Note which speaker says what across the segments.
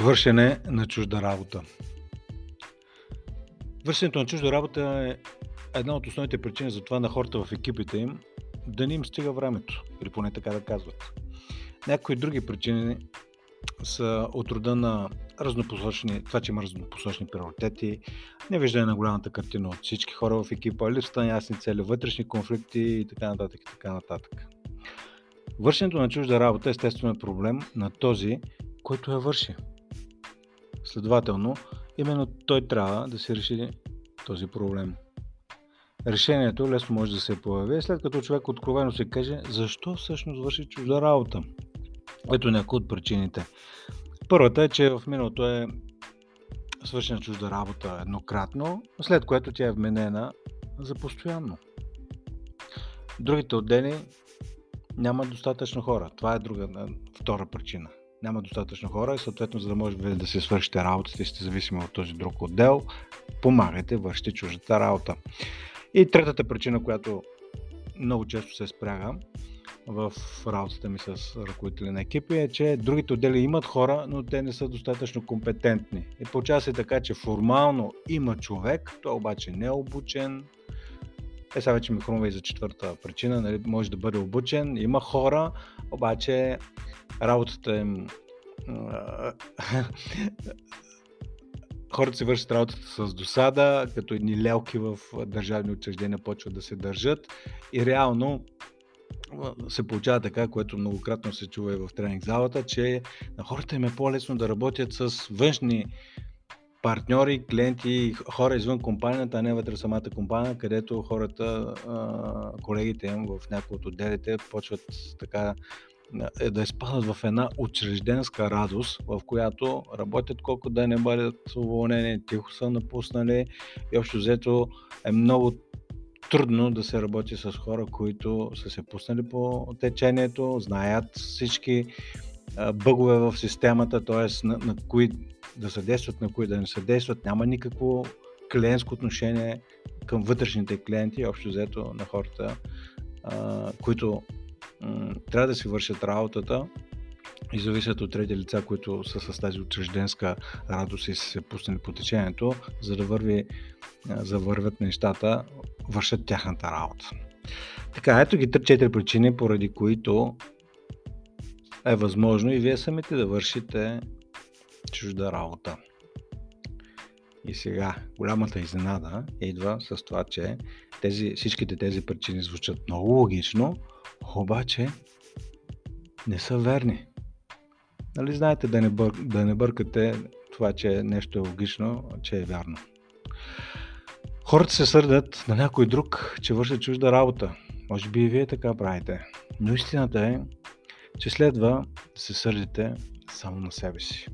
Speaker 1: Вършене на чужда работа. Вършенето на чужда работа е една от основните причини за това на хората в екипите им да не им стига времето, или поне така да казват. Някои други причини са от рода на разнопосочни, това, че има разнопосочни приоритети, невиждане на голямата картина от всички хора в екипа, липсата на ясни цели, вътрешни конфликти и така нататък. И така нататък. Вършенето на чужда работа естествено е проблем на този, който я върши. Следователно, именно той трябва да се реши този проблем. Решението лесно може да се появи, след като човек откровено се каже защо всъщност върши чужда работа. Ето някои от причините. Първата е, че в миналото е свършена чужда работа еднократно, след което тя е вменена за постоянно. Другите отдели няма достатъчно хора. Това е друга, втора причина няма достатъчно хора и съответно, за да може да се свършите работата и сте зависими от този друг отдел, помагайте, вършите чуждата работа. И третата причина, която много често се спряга в работата ми с ръководители на екипи е, че другите отдели имат хора, но те не са достатъчно компетентни. И получава се така, че формално има човек, той обаче не е обучен, е, сега вече ми хрумва и за четвърта причина, нали, може да бъде обучен, има хора, обаче работата им хората се вършат работата с досада, като едни лелки в държавни учреждения почват да се държат. И реално се получава така, което многократно се чува и в тренинг залата, че на хората им е по-лесно да работят с външни партньори, клиенти, хора извън компанията, а не вътре самата компания, където хората, колегите им в някои от отделите почват така е да изпадат в една учрежденска радост, в която работят колко да не бъдат уволнени, тихо са напуснали и общо взето е много трудно да се работи с хора, които са се пуснали по течението, знаят всички бъгове в системата, т.е. На, на кои да съдействат, на кои да не съдействат. Няма никакво клиентско отношение към вътрешните клиенти, общо взето на хората, а, които трябва да си вършат работата и зависят от трети лица, които са с тази учрежденска радост и са се пуснали по течението, за да върви, завървят нещата, вършат тяхната работа. Така, ето ги 3-4 причини, поради които е възможно и вие самите да вършите чужда работа. И сега, голямата изненада идва с това, че тези, всичките тези причини звучат много логично, обаче не са верни. Нали знаете да не, бър, да не бъркате това, че нещо е логично, че е вярно. Хората се сърдят на някой друг, че върши чужда работа. Може би и вие така правите. Но истината е, че следва да се сърдите само на себе си.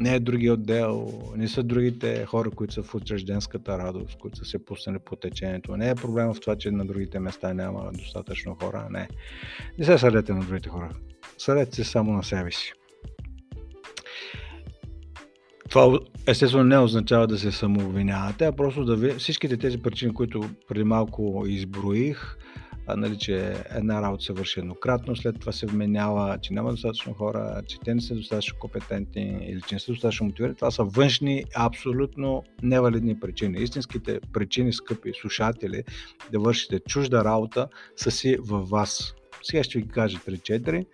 Speaker 1: Не е другия отдел, не са другите хора, които са в учрежденската радост, които са се пуснали по течението. Не е проблема в това, че на другите места няма достатъчно хора. Не. Не се сърдете на другите хора. Съдете се само на себе си. Това естествено не означава да се самообвинявате, а просто да ви... всичките тези причини, които преди малко изброих, а, нали, че една работа се върши еднократно, след това се вменява, че няма достатъчно хора, че те не са достатъчно компетентни или че не са достатъчно мотивирани. Това са външни, абсолютно невалидни причини. Истинските причини, скъпи слушатели, да вършите чужда работа са си във вас. Сега ще ви кажа 3-4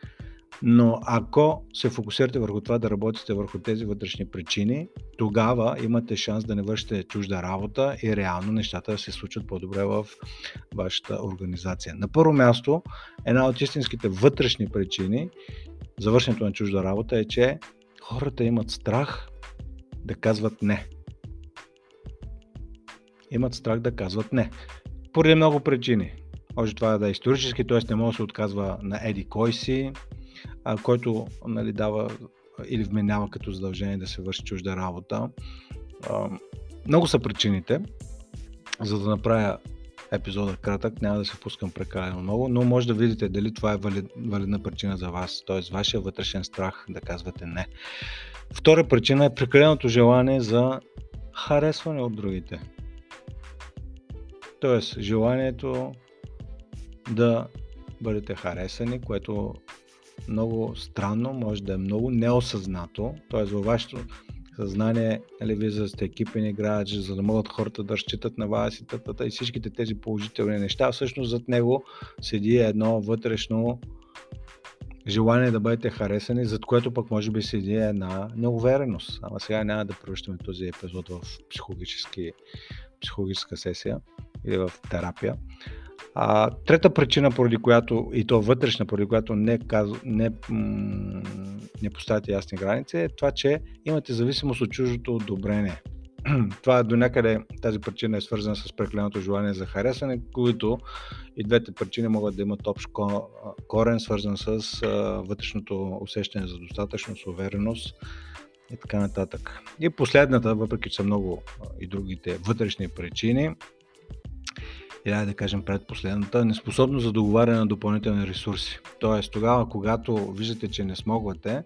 Speaker 1: но ако се фокусирате върху това да работите върху тези вътрешни причини, тогава имате шанс да не вършите чужда работа и реално нещата да се случат по-добре в вашата организация. На първо място, една от истинските вътрешни причини за вършенето на чужда работа е, че хората имат страх да казват не. Имат страх да казват не. Поради много причини. Може това да е исторически, т.е. не може да се отказва на еди кой си, а, който нали, дава или вменява като задължение да се върши чужда работа. А, много са причините, за да направя епизода кратък, няма да се пускам прекалено много, но може да видите дали това е валид, валидна причина за вас, т.е. вашия вътрешен страх да казвате не. Втора причина е прекаленото желание за харесване от другите. Тоест, желанието да бъдете харесани, което много странно, може да е много неосъзнато, т.е. във вашето съзнание, нали, вие сте екипен играч, за да могат хората да разчитат на вас и, тата, и всичките тези положителни неща. Всъщност зад него седи едно вътрешно желание да бъдете харесани, зад което пък може би седи една неувереност. Ама сега няма да превръщаме този епизод в психологически, психологическа сесия или в терапия. А, трета причина, поради която, и то вътрешна, поради която не, каз, не, не поставяте ясни граници, е това, че имате зависимост от чуждото одобрение. това до някъде тази причина е свързана с прекаленото желание за харесване, които и двете причини могат да имат общ корен, свързан с вътрешното усещане за достатъчност, увереност и така нататък. И последната, въпреки че са много и другите вътрешни причини, или да кажем предпоследната, неспособност за договаряне на допълнителни ресурси. Тоест, тогава, когато виждате, че не смогвате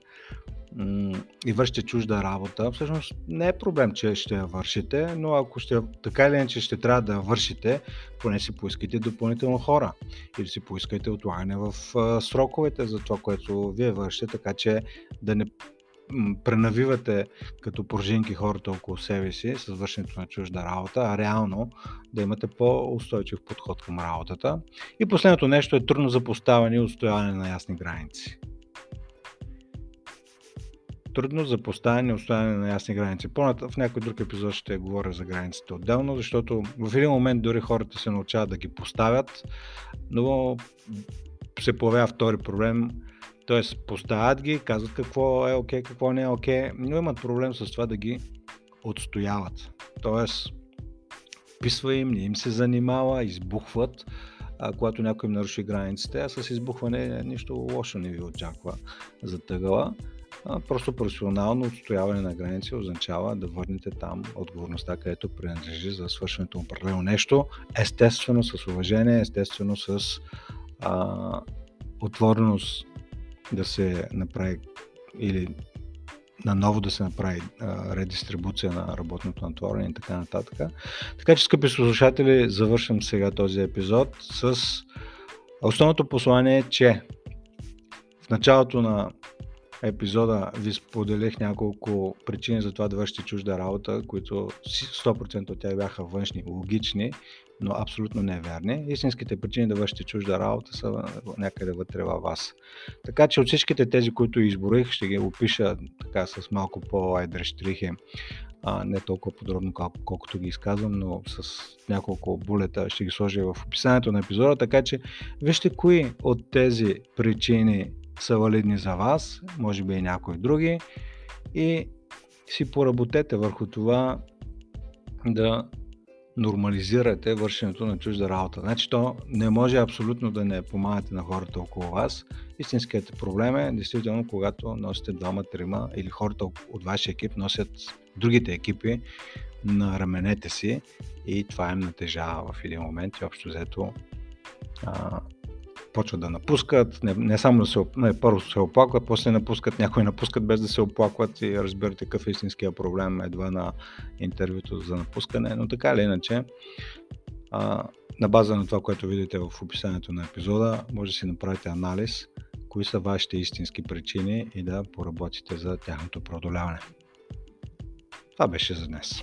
Speaker 1: и вършите чужда работа, всъщност не е проблем, че ще я вършите, но ако ще, така или иначе ще трябва да я вършите, поне си поискайте допълнително хора или си поискайте отлагане в сроковете за това, което вие вършите, така че да не пренавивате като пружинки хората около себе си с вършенето на чужда работа, а реално да имате по-устойчив подход към работата. И последното нещо е трудно за поставяне и устояване на ясни граници. Трудно за поставяне и устояване на ясни граници. По-ната в някой друг епизод ще говоря за границите отделно, защото в един момент дори хората се научават да ги поставят, но се появява втори проблем – Тоест, поставят ги, казват какво е окей, какво не е окей, но имат проблем с това да ги отстояват. Тоест, писва им, не им се занимава, избухват, а, когато някой им наруши границите, а с избухване нищо лошо не ви очаква за тъгала. Просто професионално отстояване на граници означава да върнете там отговорността, където принадлежи за свършването на определено нещо, естествено с уважение, естествено с а, отвореност да се направи или наново да се направи редистрибуция на работното натворене и така нататък. Така че, скъпи слушатели, завършвам сега този епизод с основното послание, че в началото на епизода ви споделих няколко причини за това да вършите чужда работа, които 100% от тях бяха външни, логични, но абсолютно неверни. Истинските причини да вършите чужда работа са някъде вътре във вас. Така че от всичките тези, които изборих, ще ги опиша така с малко по-айдре штрихи, а, не толкова подробно колкото ги изказвам, но с няколко булета ще ги сложа в описанието на епизода, така че вижте кои от тези причини са валидни за вас, може би и някои други и си поработете върху това да нормализирате вършенето на чужда работа. Значи то не може абсолютно да не помагате на хората около вас. Истинският проблем е действително когато носите двама, трима или хората от вашия екип носят другите екипи на раменете си и това им натежава в един момент и общо взето а, почват да напускат, не, не само да се, не, първо се оплакват, после напускат, някои напускат без да се оплакват и разбирате какъв е истинския проблем едва на интервюто за напускане, но така или иначе, а, на база на това, което видите в описанието на епизода, може да си направите анализ, кои са вашите истински причини и да поработите за тяхното преодоляване. Това беше за днес.